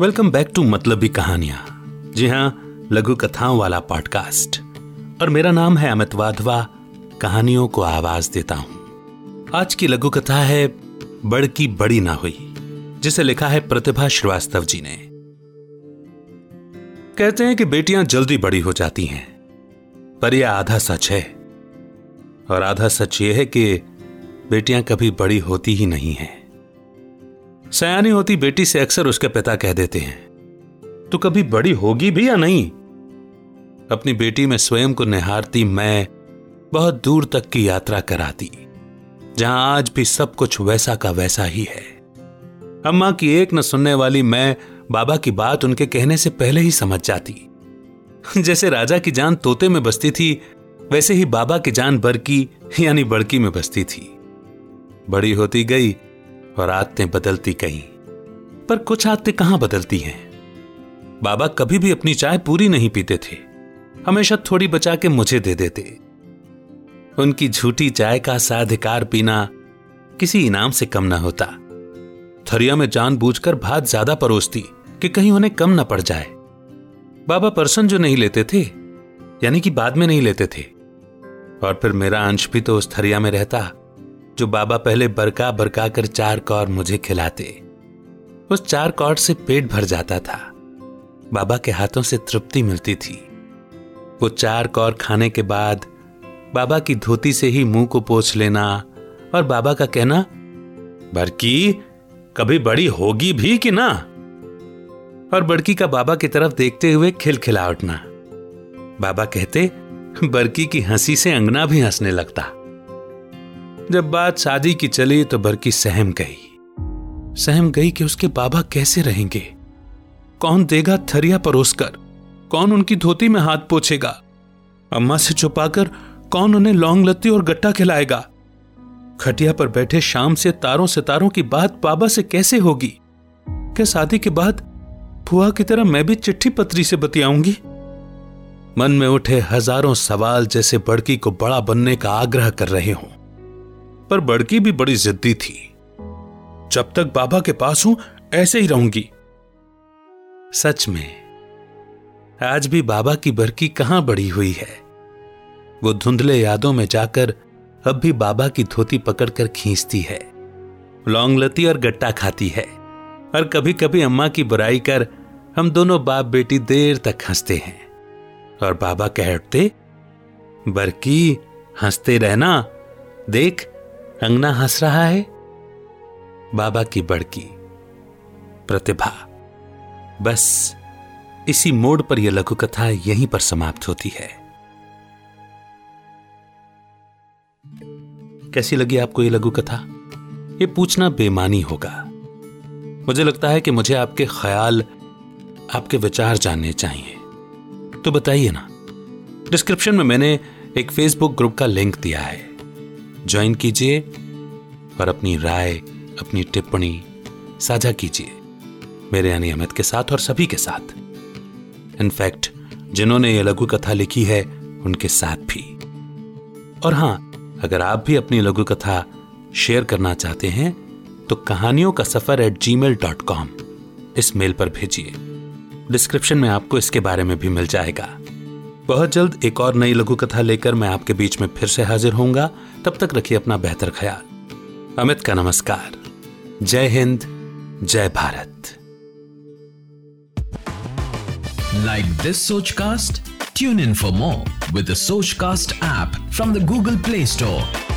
Welcome back to मतलबी कहानियाँ जी हाँ, लघु कथाओं वाला पॉडकास्ट और मेरा नाम है अमित वाधवा, कहानियों को आवाज़ देता हूँ। आज की लघु कथा है, बड़ की बड़ी ना हुई, जिसे लिखा है प्रतिभा श्रीवास्तव जी ने। कहते हैं कि बेटियाँ जल्दी बड़ी हो जाती हैं, पर यह आधा सच है। और आधा सच यह है कि बेटियाँ कभी बड़ी होती ही नहीं हैं। सयानी होती बेटी से अक्सर उसके पिता कह देते हैं तो कभी बड़ी होगी भी या नहीं? अपनी बेटी में स्वयं को निहारती मैं बहुत दूर तक की यात्रा कराती, जहाँ आज भी सब कुछ वैसा का वैसा ही है। अम्मा की एक न सुनने वाली मैं बाबा की बात उनके कहने से पहले ही समझ जाती। जैसे राजा की जान तोते में बसती थी, वैसे ही बाबा की जान बरकी, यानी बड़की में बसती थी। बड़ी होती गई और आदतें बदलती कहीं। पर कुछ आदतें कहाँ बदलती हैं? बाबा कभी भी अपनी चाय पूरी नहीं पीते थे। हमेशा थोड़ी बचा के मुझे दे देते। उनकी झूठी चाय का साधिकार पीना किसी इनाम से कम ना होता। थरिया में जानबूझकर भात ज़्यादा परोसती कि कहीं उन्हें कम ना पड़ जाए। बाबा परसन जो नहीं लेते थे, यानी कि बाद में नहीं लेते थे। और फिर मेरा अंश भी तो उस थरिया में रहता। जो बाबा पहले बरका बरका कर चार कौर मुझे खिलाते। उस चार कौर से पेट भर जाता था। बाबा के हाथों से तृप्ति मिलती थी। वो चार कौर खाने के बाद बाबा की धोती से ही मुँह को पोछ लेना और बाबा का कहना, बरकी, कभी बड़ी होगी भी कि ना? और बड़की का बाबा की तरफ़ देखते हुए खिलखिला उठना बाबा कहते, बरकी की हँसी से अंगना भी हंसने लगता। जब बात शादी की चली तो बरकी सहम गई। सहम गई कि उसके बाबा कैसे रहेंगे? कौन देगा थरिया परोसकर कौन उनकी धोती में हाथ पोछेगा? अम्मा से छुपाकर कौन उन्हें लौंग लत्ती और गट्टा खिलाएगा? खटिया पर बैठे शाम से तारों सितारों की बात बाबा से कैसे होगी? क्या शादी के बाद फुआ की तरह मैं भी चिट्ठी पत्री से बतियाऊँगी? मन में उठे हज़ारों सवाल जैसे बड़की को बड़ा बनने का आग्रह कर रहे हों। पर बड़की भी बड़ी जिद्दी थी। जब तक बाबा के पास हूँ, ऐसे ही रहूँगी। सच में, आज भी बाबा की बरकी कहाँ बड़ी हुई है? वो धुंधले यादों में जाकर अब भी बाबा की धोती पकड़कर खींचती है। लौंगलती और गट्टा खाती है। और कभी कभी अम्मा की बुराई कर हम दोनों बाप बेटी देर तक हँसते हैं। और बाबा कह उठते, बरकी, हँसते रहना, देख अंगना हंस रहा है? बाबा की बड़की, प्रतिभा, बस इसी मोड़ पर यह लघु कथा यहीं पर समाप्त होती है। कैसी लगी आपको यह लघु कथा ये पूछना बेमानी होगा। मुझे लगता है कि मुझे आपके ख्याल, आपके विचार जानने चाहिए। तो बताइए ना, डिस्क्रिप्शन में मैंने एक फेसबुक ग्रुप का लिंक दिया है। ज्वाइन कीजिए और अपनी राय, अपनी टिप्पणी साझा कीजिए। मेरे यानी अमित के साथ और सभी के साथ। इनफैक्ट, जिन्होंने ये लघु कथा लिखी है, उनके साथ भी। और हाँ, अगर आप भी अपनी लघु कथा शेयर करना चाहते हैं तो कहानियों का सफ़र at G mail dot com इस मेल पर भेजिए। डिस्क्रिप्शन में आपको इसके बारे में भी मिल जाएगा। बहुत जल्द एक और नई लघु कथा लेकर मैं आपके बीच में फिर से हाजिर होऊँगा। तब तक रखिए अपना बेहतर ख्याल। अमित का नमस्कार। जय हिंद, जय Bharat. Like this Soch cast tune in for more with Soch cast app from the Google play store